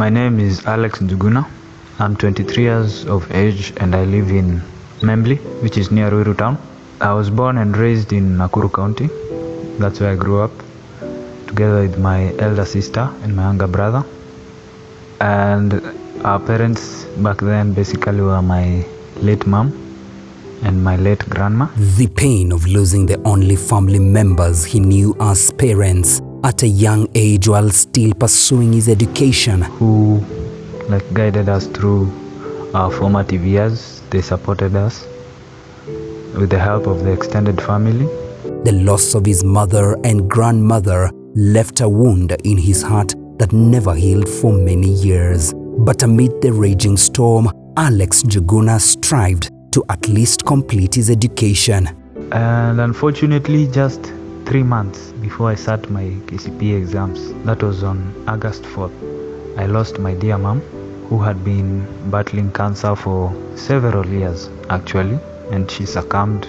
My name is Alex Njuguna. I'm 23 years of age and I live in Membley, which is near Ruiru town. I was born and raised in Nakuru County. That's where I grew up, together with my elder sister and my younger brother. And our parents back then basically were my late mom and my late grandma. The pain of losing the only family members he knew as parents at a young age while still pursuing his education. who like guided us through our formative years. They supported us with the help of the extended family. The loss of his mother and grandmother left a wound in his heart that never healed for many years. But amid the raging storm, Alex Njuguna strived to at least complete his education. And unfortunately, just three months before I sat my KCPE exams, that was on August 4th, I lost my dear mom, who had been battling cancer for several years actually, and she succumbed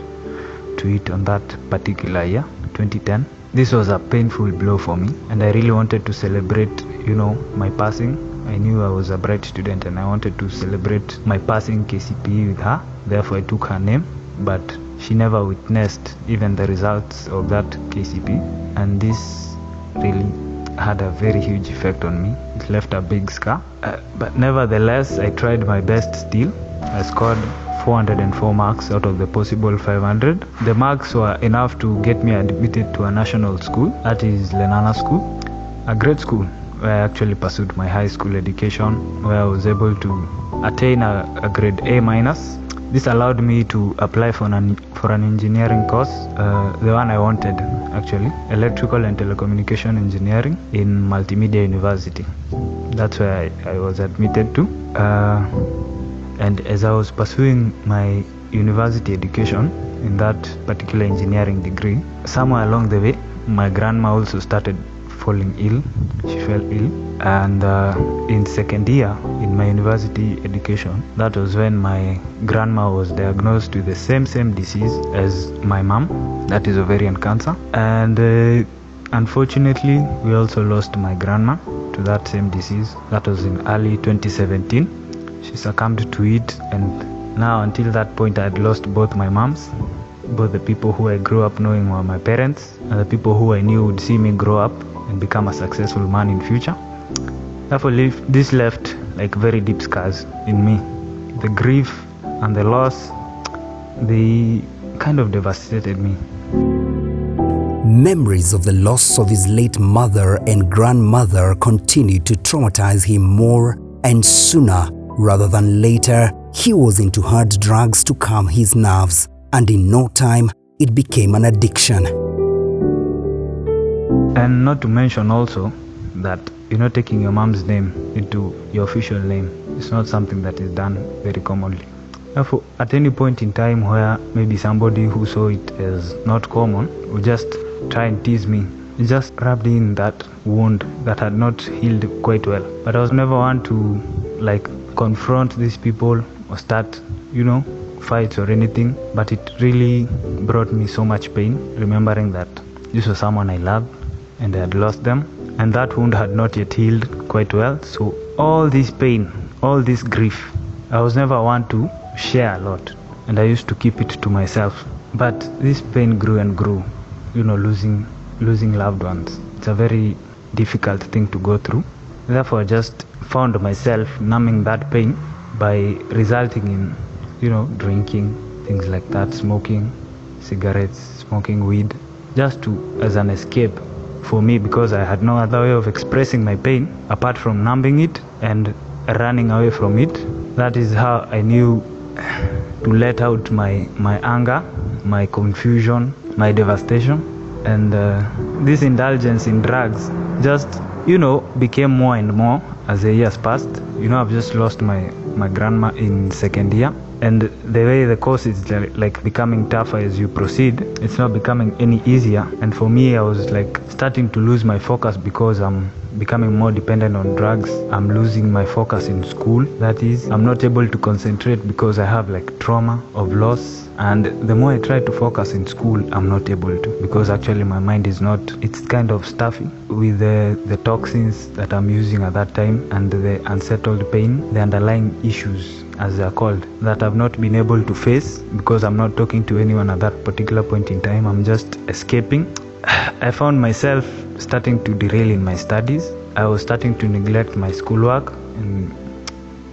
to it on that particular year, 2010. This was a painful blow for me, and I really wanted to celebrate, you know, my passing. I knew I was a bright student and I wanted to celebrate my passing KCPE with her. Therefore, I took her name, but she never witnessed even the results of that KCP, and this really had a very huge effect on me. It left a big scar. Uh, but nevertheless, I tried my best still. I scored 404 marks out of the possible 500. The marks were enough to get me admitted to a national school, that is Lenana School, a great school where I actually pursued my high school education, where I was able to attain a, a grade A minus. This allowed me to apply for an for an engineering course, uh, the one I wanted actually, electrical and telecommunication engineering in Multimedia University. That's where I, I was admitted to. Uh, and as I was pursuing my university education in that particular engineering degree, somewhere along the way, my grandma also started falling ill. She fell ill, and uh, in second year in my university education, that was when my grandma was diagnosed with the same same disease as my mom, that is ovarian cancer, and. Uh, Unfortunately, we also lost my grandma to that same disease. That was in early 2017 she succumbed to it and now until that point i had lost both my moms both the people who i grew up knowing were my parents and the people who i knew would see me grow up and become a successful man in future. Therefore this left like very deep scars in me. The grief and the loss they kind of devastated me. Memories of the loss of his late mother and grandmother continued to traumatize him more and sooner. Rather than later. He was into hard drugs to calm his nerves, and in no time, it became an addiction. And not to mention also that you know taking your mom's name into your official name is not something that is done very commonly. Therefore, at any point in time where maybe somebody who saw it as not common would just try and tease me, it just rubbed in that wound that had not healed quite well. But I was never one to like confront these people or start, you know, fights or anything. But it really brought me so much pain remembering that this was someone I loved and I had lost them, and that wound had not yet healed quite well. So, all this pain, all this grief, I was never one to share a lot, and I used to keep it to myself. But this pain grew and grew, you know, losing losing loved ones. It's a very difficult thing to go through. Therefore, I just found myself numbing that pain by resulting in, you know, drinking, things like that, smoking, cigarettes, smoking weed, just to as an escape for me because I had no other way of expressing my pain apart from numbing it and running away from it. That is how I knew to let out my my anger, my confusion, my devastation, and uh, this indulgence in drugs just you know became more and more as the years passed. You know, I've just lost my my grandma in second year, and the way the course is like becoming tougher as you proceed it's not becoming any easier. And for me i was like starting to lose my focus because i'm becoming more dependent on drugs. I'm losing my focus in school that is. I'm not able to concentrate because i have like trauma of loss. And the more i try to focus in school i'm not able to because actually my mind is not it's kind of stuffy with the the toxins that i'm using at that time and the unsettled pain the underlying issues as they are called that i've not been able to face because i'm not talking to anyone at that particular point in time. I'm just escaping. I found myself starting to derail in my studies. I was starting to neglect my schoolwork and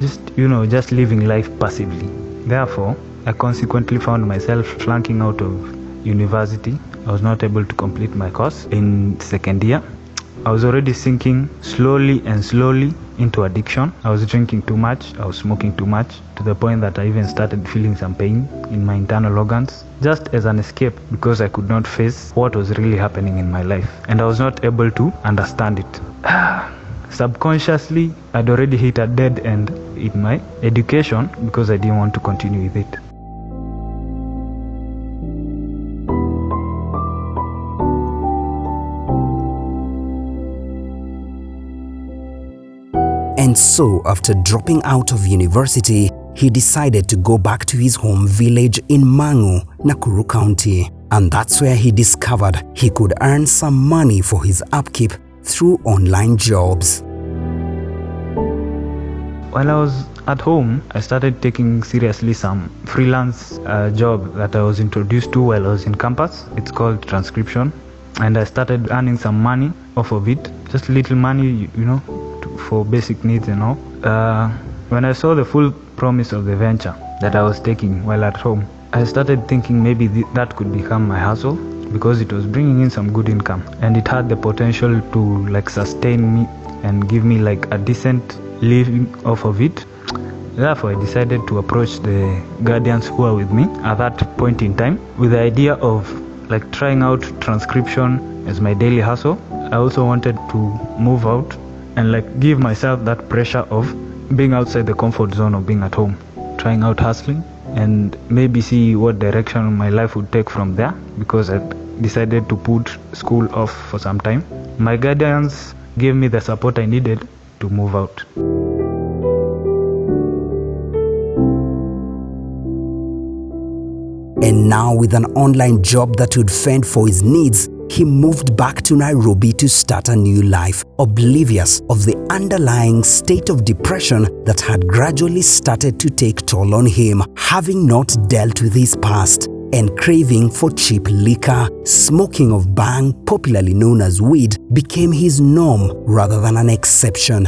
just you know just living life passively. Therefore i consequently found myself flunking out of university. I was not able to complete my course in second year. I was already sinking slowly and slowly into addiction. I was drinking too much. I was smoking too much to the point that i even started feeling some pain in my internal organs just as an escape because i could not face what was really happening in my life and i was not able to understand it. Subconsciously i'd already hit a dead end in my education because i didn't want to continue with it And so, after dropping out of university, he decided to go back to his home village in Mangu, Nakuru County. And that's where he discovered he could earn some money for his upkeep through online jobs. While I was at home, I started taking seriously some freelance uh, job that I was introduced to while I was in campus. It's called transcription, and I started earning some money off of it, just little money, you, know, for basic needs and all. Uh, when I saw the full promise of the venture that I was taking while at home, I started thinking maybe th- that could become my hustle because it was bringing in some good income and it had the potential to like sustain me and give me like a decent living off of it therefore i decided to approach the guardians who are with me at that point in time with the idea of like trying out transcription as my daily hustle i also wanted to move out and like give myself that pressure of being outside the comfort zone of being at home trying out hustling and maybe see what direction my life would take from there because I decided to put school off for some time. My guardians gave me the support I needed to move out. And now, with an online job that would fend for his needs, he moved back to Nairobi to start a new life, oblivious of the underlying state of depression that had gradually started to take toll on him, having not dealt with his past and craving for cheap liquor, smoking of bhang, popularly known as weed, became his norm rather than an exception.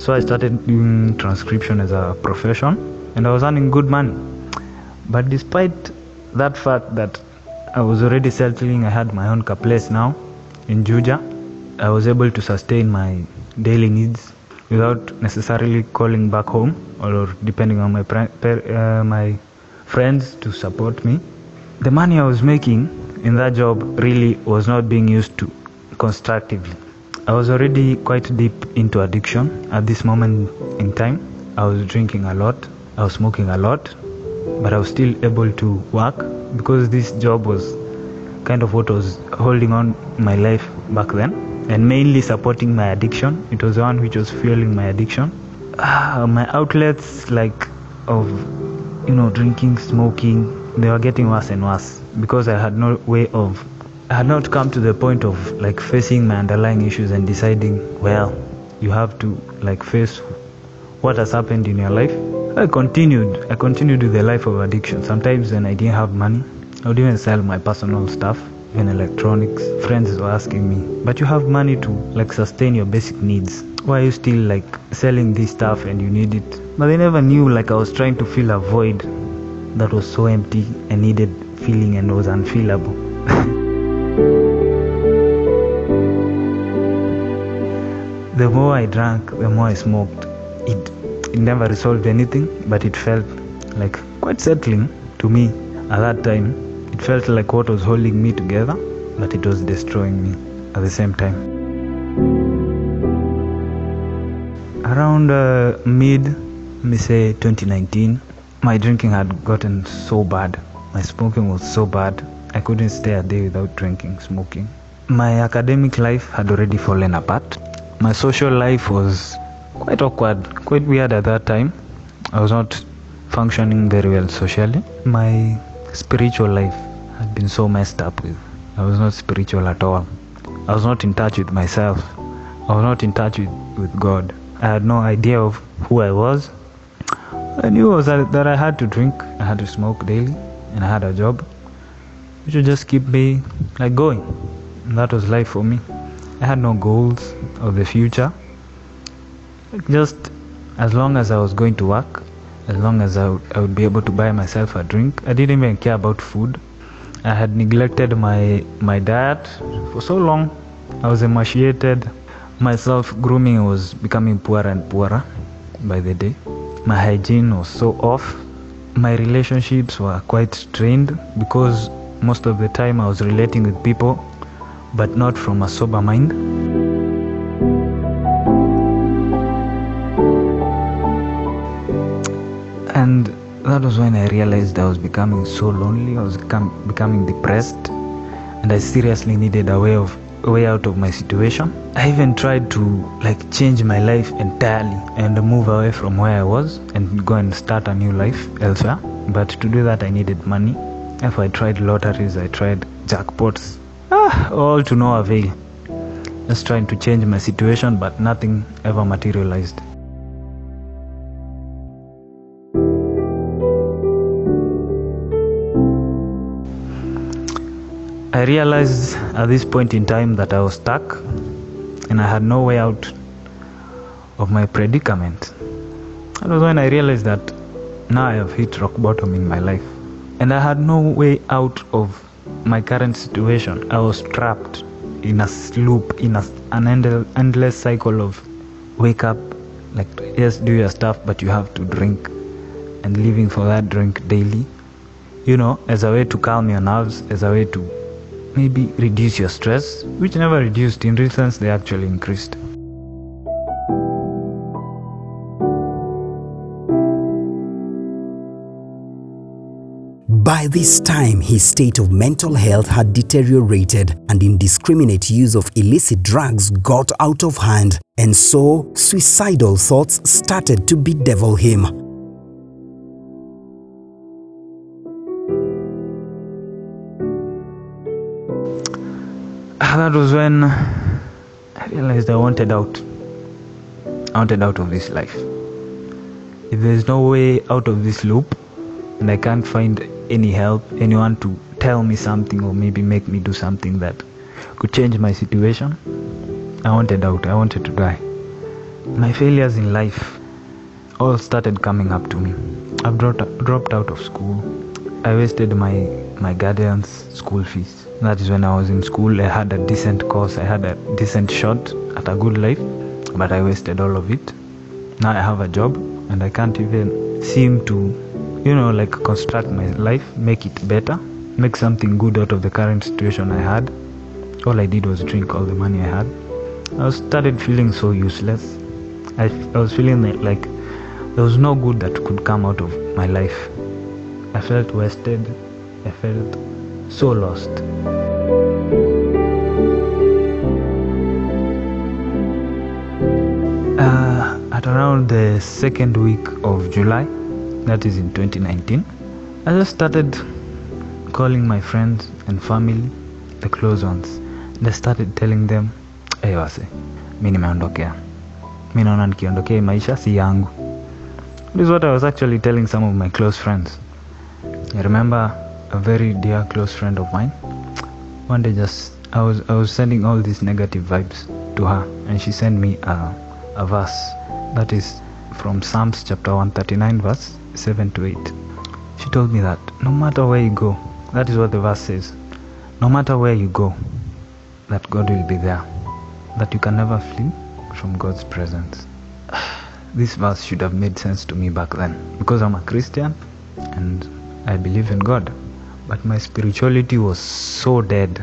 So I started doing transcription as a profession and I was earning good money. But despite that fact that I was already settling, I had my own place now in Juja, I was able to sustain my daily needs without necessarily calling back home or depending on my pri- per, uh, my friends to support me. The money I was making in that job really was not being used to constructively. I was already quite deep into addiction at this moment in time. I was drinking a lot, I was smoking a lot, but I was still able to work because this job was kind of what was holding on my life back then and mainly supporting my addiction. It was one which was fueling my addiction. Ah, my outlets like of you know drinking, smoking, they were getting worse and worse because I had no way of I had not come to the point of like facing my underlying issues and deciding, well, you have to like face what has happened in your life. I continued. I continued with the life of addiction. Sometimes when I didn't have money, I would even sell my personal stuff, even electronics. Friends were asking me, but you have money to like sustain your basic needs. Why are you still like selling this stuff and you need it? But they never knew like I was trying to fill a void that was so empty and needed filling and was unfillable. the more I drank, the more I smoked. It, it never resolved anything, but it felt like quite settling to me at that time. It felt like what was holding me together, but it was destroying me at the same time. around uh, mid, let me say 2019, my drinking had gotten so bad. My smoking was so bad. I couldn't stay a day without drinking, smoking. My academic life had already fallen apart. My social life was quite awkward, quite weird at that time. I was not functioning very well socially. My spiritual life had been so messed up with. I was not spiritual at all. I was not in touch with myself. I was not in touch with, with God. I had no idea of who I was. I knew was that, that I had to drink, I had to smoke daily, and I had a job which would just keep me like going. And that was life for me. I had no goals of the future. Just as long as I was going to work, as long as I would, be able to buy myself a drink. I didn't even care about food. I had neglected my my diet for so long. I was emaciated. My self grooming was becoming poorer and poorer by the day. My hygiene was so off. My relationships were quite strained because most of the time I was relating with people, but not from a sober mind. That was when I realized I was becoming so lonely. I was becoming depressed, and I seriously needed a way of way out of my situation. I even tried to like change my life entirely and move away from where I was and go and start a new life elsewhere. But to do that, I needed money. If I tried lotteries, I tried jackpots, ah, all to no avail. Just trying to change my situation, but nothing ever materialized. I realized at this point in time that I was stuck and I had no way out of my predicament. That was when I realized that now I have hit rock bottom in my life and I had no way out of my current situation. I was trapped in a loop, in a, an end, endless cycle of wake up, like, yes, do your stuff, but you have to drink and living for that drink daily, you know, as a way to calm your nerves, as a way to maybe reduce your stress, which never reduced. In sense, they actually increased. By this time, his state of mental health had deteriorated and indiscriminate use of illicit drugs got out of hand, and so suicidal thoughts started to bedevil him. That was when I realized I wanted out. I wanted out of this life. If there's no way out of this loop, and I can't find any help, anyone to tell me something or maybe make me do something that could change my situation, I wanted out. I wanted to die. My failures in life all started coming up to me. I've dropped, dropped out of school. I wasted my, my guardian's school fees. That is when I was in school. I had a decent course, I had a decent shot at a good life, but I wasted all of it. Now I have a job and I can't even seem to, you know, like construct my life, make it better, make something good out of the current situation I had. All I did was drink all the money I had. I started feeling so useless. I, I was feeling like there was no good that could come out of my life. I felt wasted. I felt so lost. Uh, at around the second week of July, that is in 2019, I just started calling my friends and family, the close ones, and I started telling them, hey wase, mi nimeondokea, mi naona nikiondokea maisha si yangu. This is what I was actually telling some of my close friends. I remember a very dear close friend of mine. One day just i was i was sending all these negative vibes to her and she sent me a, a verse that is from psalms chapter 139 verse 7 to 8 she told me that no matter where you go that is what the verse says no matter where you go that god will be there that you can never flee from god's presence. This verse should have made sense to me back then because i'm a christian and i believe in god but my spirituality was so dead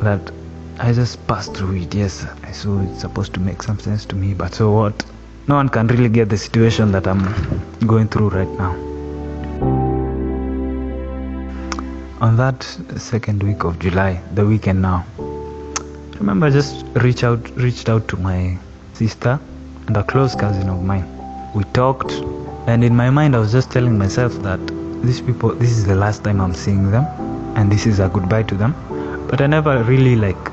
that I just passed through it. Yes, I saw it's supposed to make some sense to me, but so what? no one can really get the situation that I'm going through right now. On that second week of July, the weekend now, remember I just reach out reached out to my sister and a close cousin of mine. We talked and in my mind I was just telling myself that these people this is the last time I'm seeing them and this is a goodbye to them. But I never really like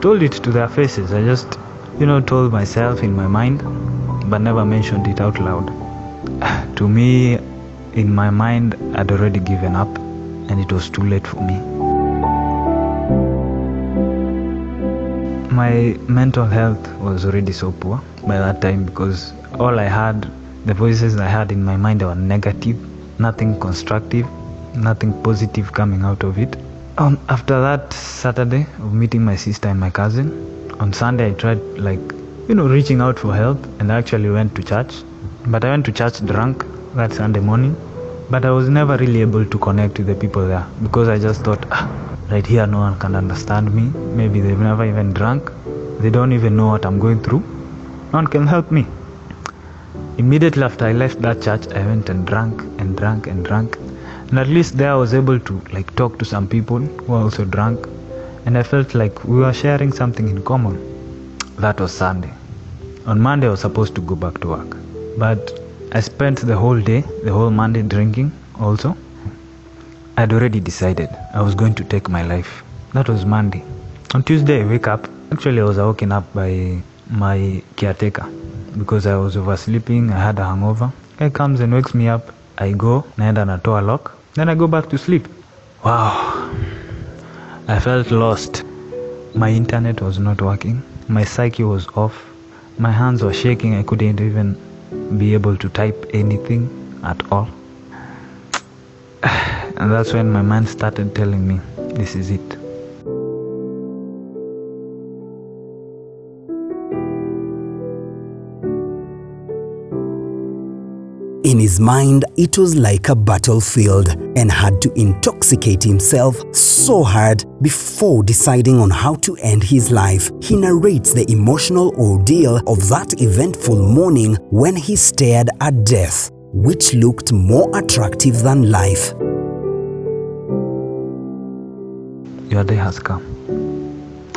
told it to their faces. I just you know told myself in my mind but never mentioned it out loud. to me in my mind I'd already given up and it was too late for me. My mental health was already so poor by that time because all I had, the voices I had in my mind were negative, nothing constructive, nothing positive coming out of it. Um, after that Saturday of meeting my sister and my cousin, on Sunday I tried like, you know, reaching out for help and I actually went to church. But I went to church drunk that Sunday morning but I was never really able to connect with the people there because I just thought, ah, right here, no one can understand me. Maybe they've never even drunk. They don't even know what I'm going through. No one can help me. Immediately after I left that church, I went and drank and drank and drank. And at least there I was able to like talk to some people who were also drunk. And I felt like we were sharing something in common. That was Sunday. On Monday, I was supposed to go back to work. But I spent the whole day, the whole Monday drinking also. I'd already decided I was going to take my life. That was Monday. On Tuesday, I wake up. Actually, I was woken up by my caretaker because I was oversleeping. I had a hangover. Guy comes and wakes me up. I go, naenda natoa lock. Then I go back to sleep. Wow. I felt lost. My internet was not working. My psyche was off. My hands were shaking. I couldn't even be able to type anything at all. And that's when my mind started telling me, this is it. In his mind, it was like a battlefield and had to intoxicate himself so hard before deciding on how to end his life. He narrates the emotional ordeal of that eventful morning when he stared at death, which looked more attractive than life. Your day has come.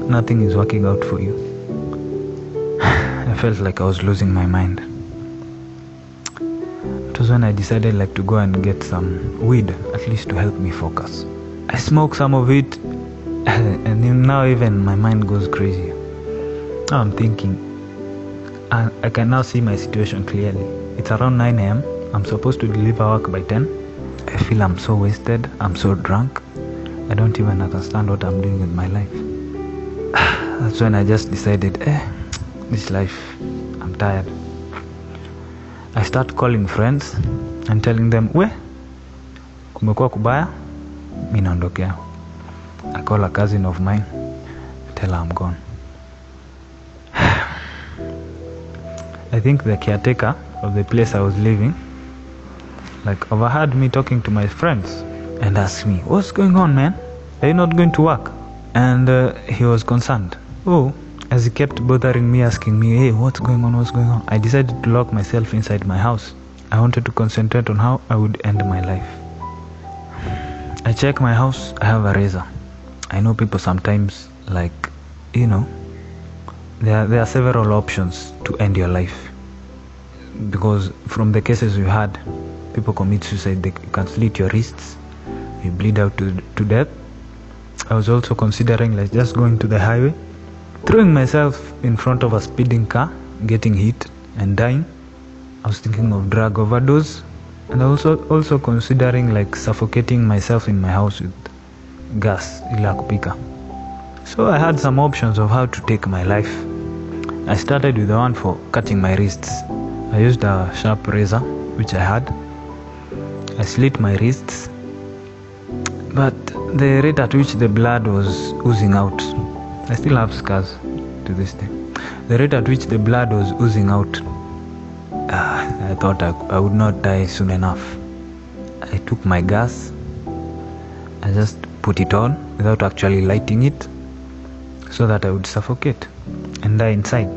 Nothing is working out for you. I felt like I was losing my mind. Was when I decided like to go and get some weed, at least to help me focus. I smoked some of it, and now even my mind goes crazy. Now I'm thinking, I, I can now see my situation clearly. It's around 9 a.m. I'm supposed to deliver work by 10. I feel I'm so wasted. I'm so drunk. I don't even understand what I'm doing with my life. That's when I just decided, eh, this life, I'm tired. I start calling friends and telling them, we, kumekuwa kubaya, mi naondokea. I call a cousin of mine, tell her I'm gone. I think the caretaker of the place I was living like overheard me talking to my friends and asked me, What's going on, man? Are you not going to work? And uh, he was concerned. Oh, as he kept bothering me, asking me, Hey, what's going on? What's going on? I decided to lock myself inside my house. I wanted to concentrate on how I would end my life. I check my house, I have a razor. I know people sometimes, like, you know, there, there are several options to end your life. Because from the cases we had, people commit suicide, they, can slit your wrists, you bleed out to, to death. I was also considering like just going to the highway, throwing myself in front of a speeding car, getting hit and dying. I was thinking of drug overdose and also also considering like suffocating myself in my house with gas ila kupika. So I had some options of how to take my life. I started with the one for cutting my wrists. I used a sharp razor which I had. I slit my wrists, but the rate at which the blood was oozing out, I still have scars to this day. The rate at which the blood was oozing out, uh, I thought I, I would not die soon enough. I took my gas, I just put it on without actually lighting it so that I would suffocate and die inside.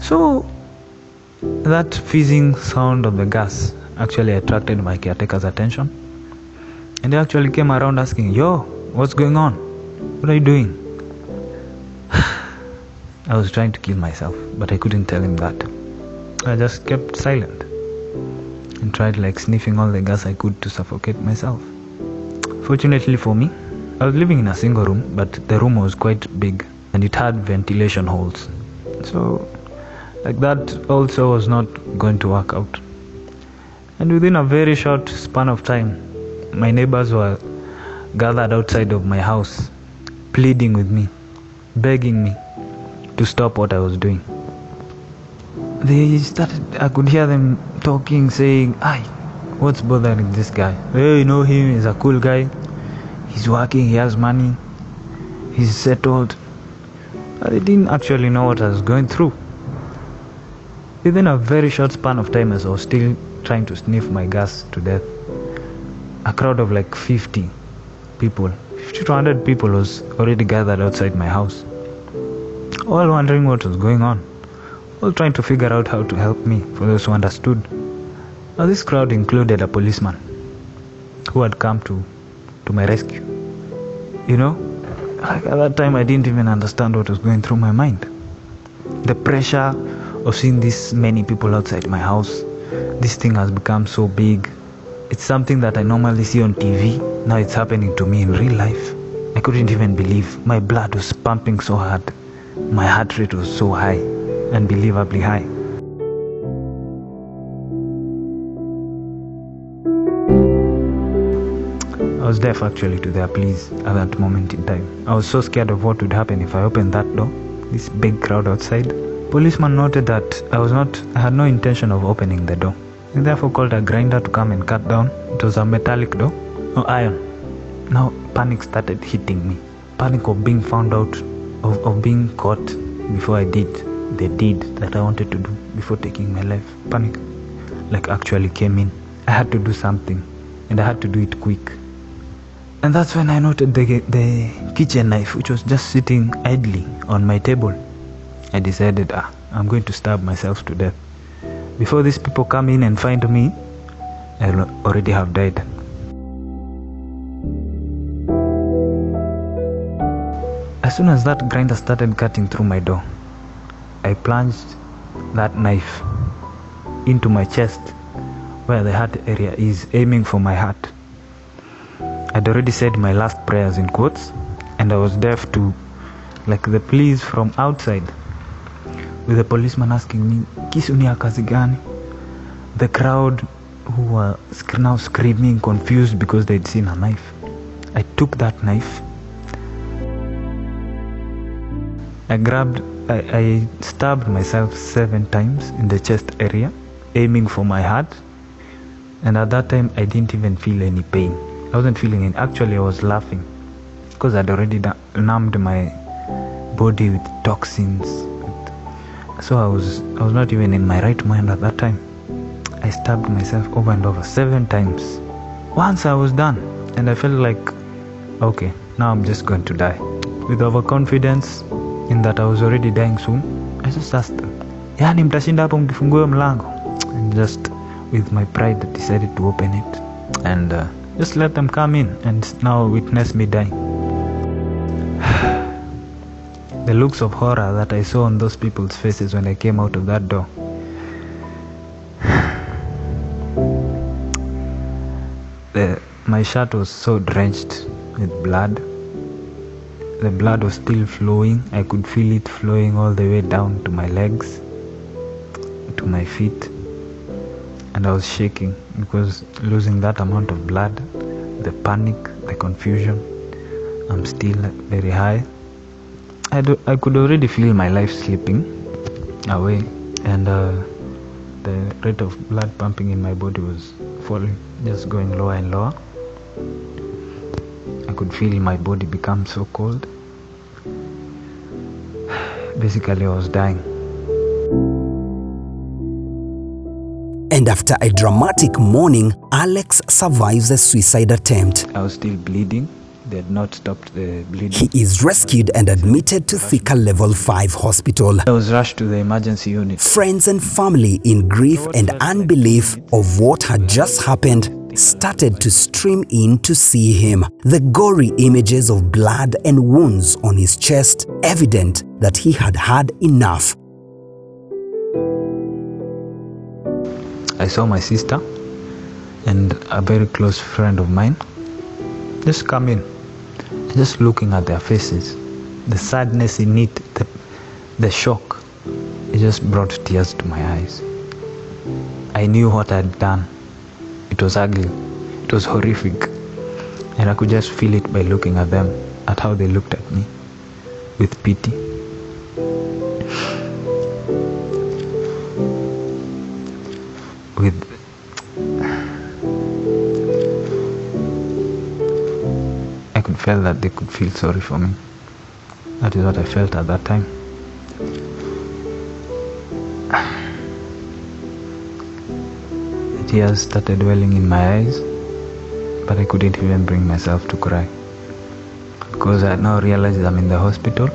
So that fizzing sound of the gas actually attracted my caretaker's attention and he actually came around asking, Yo, what's going on? What are you doing? I was trying to kill myself, but I couldn't tell him that. I just kept silent and tried like sniffing all the gas I could to suffocate myself. Fortunately for me, I was living in a single room, but the room was quite big and it had ventilation holes. So, like that also was not going to work out. And within a very short span of time, my neighbors were gathered outside of my house, pleading with me, begging me to stop what I was doing. They started, I could hear them talking, saying, Ay, what's bothering this guy? Hey, you know him, he's a cool guy. He's working, he has money, he's settled. They didn't actually know what I was going through. Within a very short span of time, as I was still trying to sniff my gas to death, a crowd of like 50 people, 50 to 100 people was already gathered outside my house all wondering what was going on, all trying to figure out how to help me for those who understood. Now, this crowd included a policeman who had come to, to my rescue. You know, like at that time, I didn't even understand what was going through my mind. The pressure of seeing this many people outside my house, this thing has become so big. It's something that I normally see on TV. Now it's happening to me in real life. I couldn't even believe my blood was pumping so hard. My heart rate was so high, unbelievably high. I was deaf actually to their pleas at that moment in time. I was so scared of what would happen if I opened that door, this big crowd outside. Policeman noted that I was not I had no intention of opening the door. He therefore called a grinder to come and cut down. It was a metallic door, no iron. Now panic started hitting me. Panic of being found out of, of being caught before I did the deed that I wanted to do before taking my life. Panic like actually came in. I had to do something and I had to do it quick. And that's when I noted the, the kitchen knife which was just sitting idly on my table. I decided, ah, I'm going to stab myself to death. Before these people come in and find me, i already have died. As soon as that grinder started cutting through my door, I plunged that knife into my chest where the heart area is, aiming for my heart. I'd already said my last prayers in quotes, and I was deaf to like the pleas from outside, with the policeman asking me, Kisu ni kazi gani? The crowd who were now screaming, confused because they'd seen a knife. I took that knife I grabbed, I, I stabbed myself seven times in the chest area, aiming for my heart. And at that time, I didn't even feel any pain. I wasn't feeling it. Actually, I was laughing because I'd already numbed my body with toxins. So I was, I was not even in my right mind at that time. I stabbed myself over and over seven times. Once I was done, and I felt like, okay, now I'm just going to die. With overconfidence, in that I was already dying soon, I just asked them, yani mtashinda hapo mkifungua mlango? And just with my pride decided to open it and uh, just let them come in and now witness me dying. The looks of horror that I saw on those people's faces when I came out of that door. The, my shirt was so drenched with blood the blood was still flowing. I could feel it flowing all the way down to my legs, to my feet. And I was shaking because losing that amount of blood, the panic, the confusion, I'm still very high. I, do, I could already feel my life slipping away, and uh, the rate of blood pumping in my body was falling, just going lower and lower. I could feel my body become so cold. Basically, I was dying. And after a dramatic morning, Alex survives a suicide attempt. I was still bleeding. They had not stopped the bleeding. He is rescued and admitted to Thika Level 5 Hospital. I was rushed to the emergency unit. Friends and family, in grief and unbelief of what had just happened, started to stream in to see him. The gory images of blood and wounds on his chest, evident that he had had enough. I saw my sister and a very close friend of mine just come in. Just looking at their faces, the sadness in it, the, the shock, it just brought tears to my eyes. I knew what I'd done. It was ugly, it was horrific, and I could just feel it by looking at them, at how they looked at me with pity. Feel that they could feel sorry for me. That is what I felt at that time. The tears started welling in my eyes, but I couldn't even bring myself to cry. Because I now realized I'm in the hospital.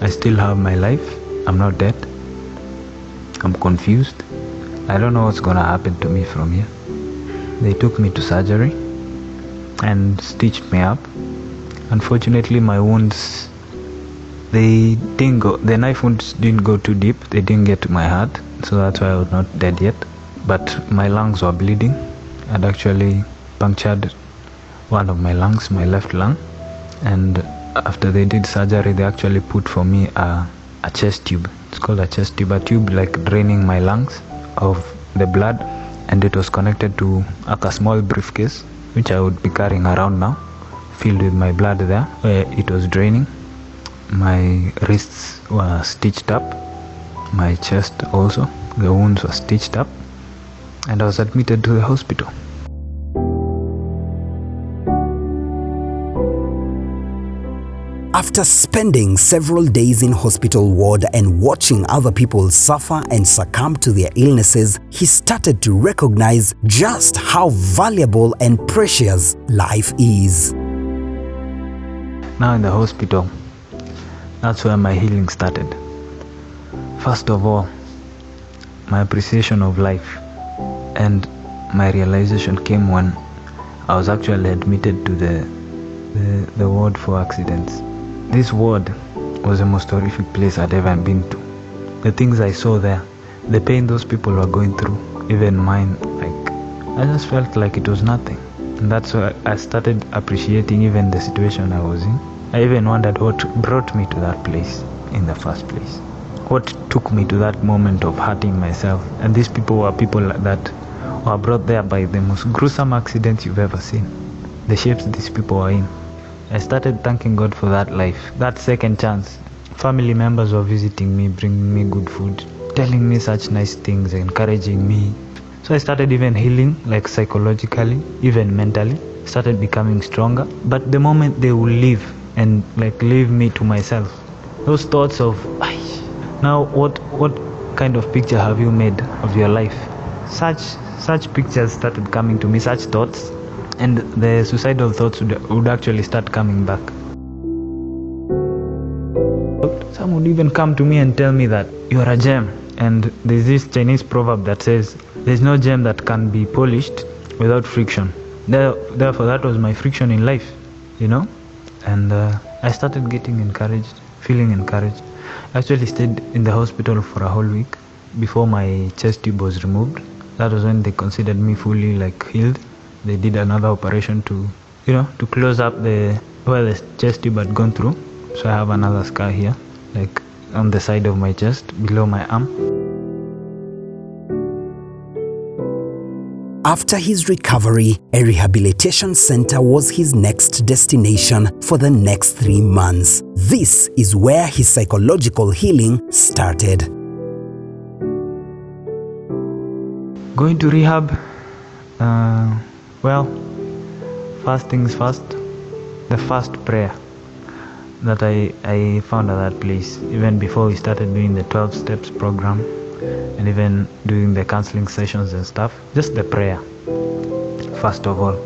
I still have my life. I'm not dead. I'm confused. I don't know what's gonna happen to me from here. They took me to surgery and stitched me up. Unfortunately, my wounds they didn't go. The knife wounds didn't go too deep. They didn't get to my heart, so that's why I was not dead yet. But my lungs were bleeding. I'd actually punctured one of my lungs, my left lung, and after they did surgery, they actually put for me a, a chest tube. It's called a chest tube, a tube like draining my lungs of the blood, and it was connected to like a small briefcase, which I would be carrying around now, filled with my blood there, where it was draining. My wrists were stitched up, my chest also, the wounds were stitched up, and I was admitted to the hospital. After spending several days in hospital ward and watching other people suffer and succumb to their illnesses, he started to recognize just how valuable and precious life is. Now in the hospital, that's where my healing started. First of all, my appreciation of life and my realization came when I was actually admitted to the, the, the ward for accidents. This ward was the most horrific place I'd ever been to. The things I saw there, the pain those people were going through, even mine, like, I just felt like it was nothing. And that's why I started appreciating even the situation I was in. I even wondered what brought me to that place in the first place. What took me to that moment of hurting myself. And these people were people that were brought there by the most gruesome accidents you've ever seen. The shapes these people were in. I started thanking God for that life, that second chance. Family members were visiting me, bringing me good food, telling me such nice things, encouraging me. So I started even healing, like psychologically, even mentally. Started becoming stronger. But the moment they will leave and like leave me to myself, those thoughts of, now what what kind of picture have you made of your life? Such such pictures started coming to me, such thoughts, and the suicidal thoughts would, would actually start coming back. Some would even come to me and tell me that you are a gem. And there's this Chinese proverb that says, There's no gem that can be polished without friction. Therefore, that was my friction in life, you know? And uh, I started getting encouraged, feeling encouraged. I actually stayed in the hospital for a whole week before my chest tube was removed. That was when they considered me fully like healed. They did another operation to, you know, to close up the where the chest tube had gone through. So I have another scar here, like on the side of my chest, below my arm. After his recovery, a rehabilitation center was his next destination for the next three months. This is where his psychological healing started. Going to rehab, uh, well, first things first, the first prayer that I, I found at that place, even before we started doing the 12 steps program and even doing the counseling sessions and stuff, just the prayer, first of all,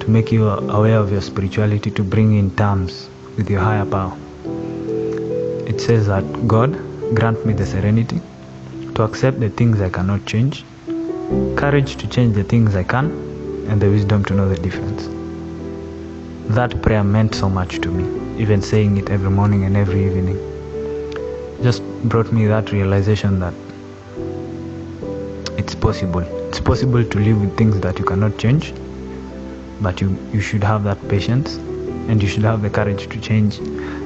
to to make you aware of your spirituality, to bring in terms with your higher power. It says that God grant me the serenity to accept the things I cannot change, courage to change the things I can, and the wisdom to know the difference. That prayer meant so much to me, even saying it every morning and every evening. Just brought me that realization that it's possible. It's possible to live with things that you cannot change, but you, you should have that patience and you should have the courage to change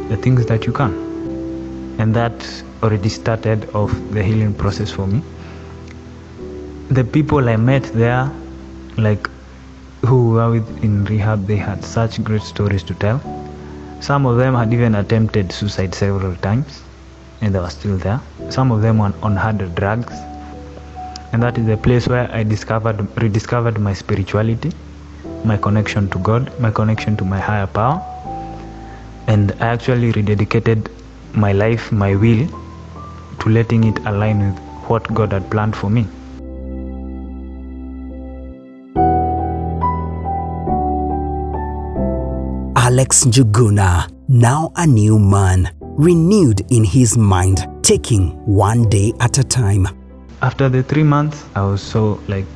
the things that you can. And that already started off the healing process for me. The people I met there, like who were with in rehab, they had such great stories to tell. Some of them had even attempted suicide several times and they were still there. Some of them were on hard drugs. And that is the place where I discovered rediscovered my spirituality, my connection to God, my connection to my higher power. And I actually rededicated my life, my will, to letting it align with what God had planned for me. Alex Njuguna, now a new man, renewed in his mind, taking one day at a time. After the three months, I was so like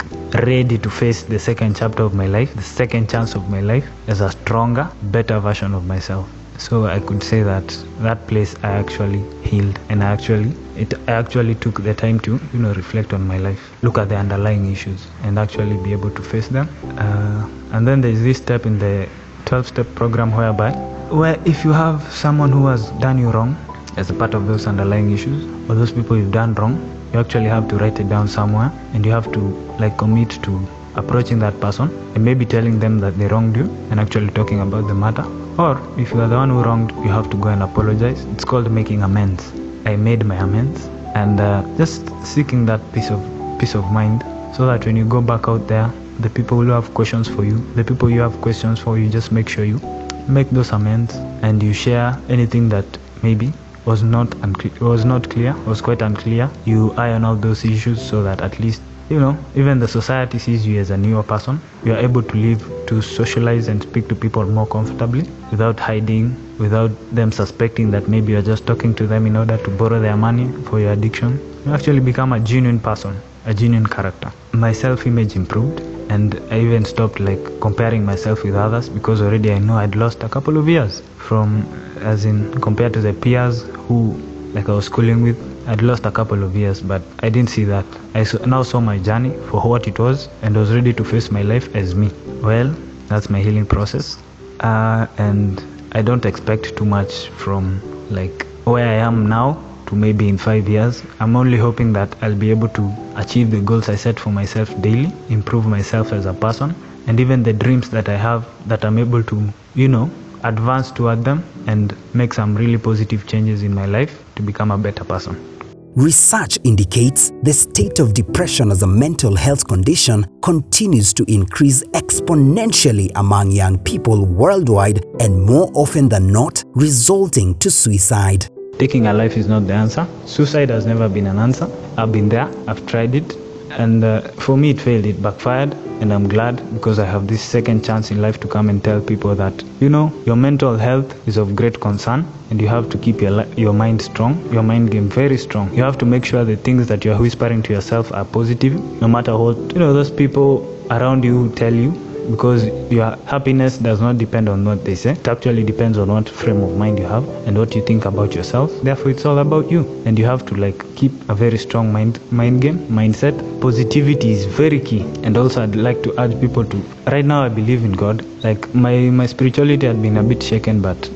ready to face the second chapter of my life, the second chance of my life as a stronger, better version of myself. So I could say that that place I actually healed, and I actually it actually took the time to you know reflect on my life, look at the underlying issues, and actually be able to face them. Uh, and then there is this step in the 12-step program whereby where if you have someone who has done you wrong as a part of those underlying issues or those people you've done wrong you actually have to write it down somewhere and you have to like commit to approaching that person and maybe telling them that they wronged you and actually talking about the matter. Or if you are the one who wronged you have to go and apologize. It's called making amends. I made my amends. And uh, just seeking that peace of peace of mind so that when you go back out there the people who have questions for you the people you have questions for you just make sure you make those amends and you share anything that maybe was not uncle- was not clear was quite unclear you iron out those issues so that at least you know even the society sees you as a newer person. You are able to live to socialize and speak to people more comfortably without hiding without them suspecting that maybe you're just talking to them in order to borrow their money for your addiction. You actually become a genuine person a genuine character my self-image improved and I even stopped like comparing myself with others because already I know I'd lost a couple of years from as in compared to the peers who like I was schooling with I'd lost a couple of years but I didn't see that. I now saw my journey for what it was and was ready to face my life as me. Well that's my healing process. Uh, and I don't expect too much from like where I am now to maybe in five years. I'm only hoping that I'll be able to achieve the goals I set for myself daily, improve myself as a person, and even the dreams that I have that I'm able to, you know, advance toward them and make some really positive changes in my life to become a better person. Research indicates the state of depression as a mental health condition continues to increase exponentially among young people worldwide and more often than not resulting to suicide. Taking a life is not the answer. Suicide has never been an answer. I've been there, I've tried it, and uh, for me it failed, it backfired, and I'm glad because I have this second chance in life to come and tell people that you know your mental health is of great concern, and you have to keep your your mind strong, your mind game very strong. You have to make sure the things that you're whispering to yourself are positive, no matter what you know those people around you tell you because your happiness does not depend on what they say. It actually depends on what frame of mind you have and what you think about yourself. Therefore, it's all about you, and you have to like keep a very strong mind mind game mindset. Positivity is very key, and also I'd like to urge people to. Right now, I believe in God. Like my my spirituality had been a bit shaken, but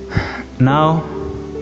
now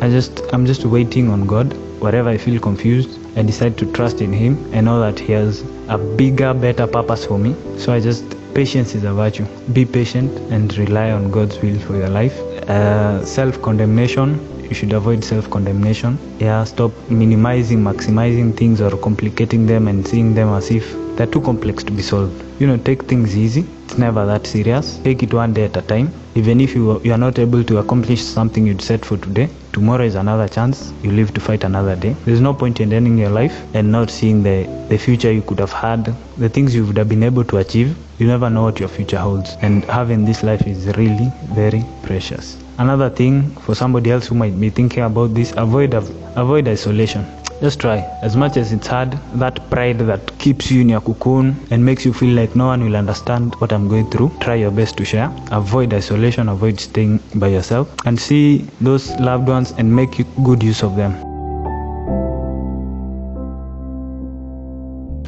I just I'm just waiting on God. Wherever I feel confused, I decide to trust in Him. and know that He has a bigger, better purpose for me. So I just patience is a virtue. Be patient and rely on God's will for your life. Uh, Self condemnation, you should avoid self condemnation. Yeah, stop minimizing, maximizing things or complicating them and seeing them as if they're too complex to be solved. You know, take things easy. It's never that serious. Take it one day at a time. Even if you you are not able to accomplish something you'd set for today, tomorrow is another chance. You live to fight another day. There's no point in ending your life and not seeing the, the future you could have had, the things you would have been able to achieve. You never know what your future holds. And having this life is really very precious. Another thing for somebody else who might be thinking about this, avoid avoid isolation. Just try. As much as it's hard, that pride that keeps you in your cocoon and makes you feel like no one will understand what I'm going through, try your best to share. Avoid isolation, avoid staying by yourself, and see those loved ones and make good use of them.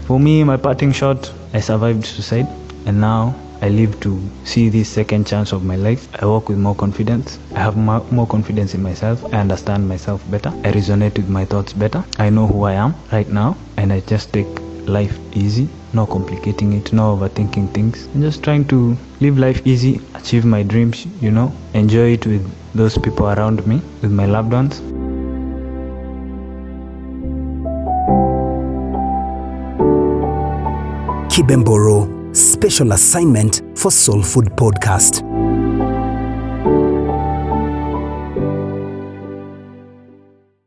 For me, my parting shot, I survived suicide, and now I live to see this second chance of my life. I walk with more confidence. I have more confidence in myself. I understand myself better. I resonate with my thoughts better. I know who I am right now, and I just take life easy, no complicating it, no overthinking things, and just trying to live life easy, achieve my dreams, you know, enjoy it with those people around me, with my loved ones. Kibemboro Special assignment for Soul Food Podcast.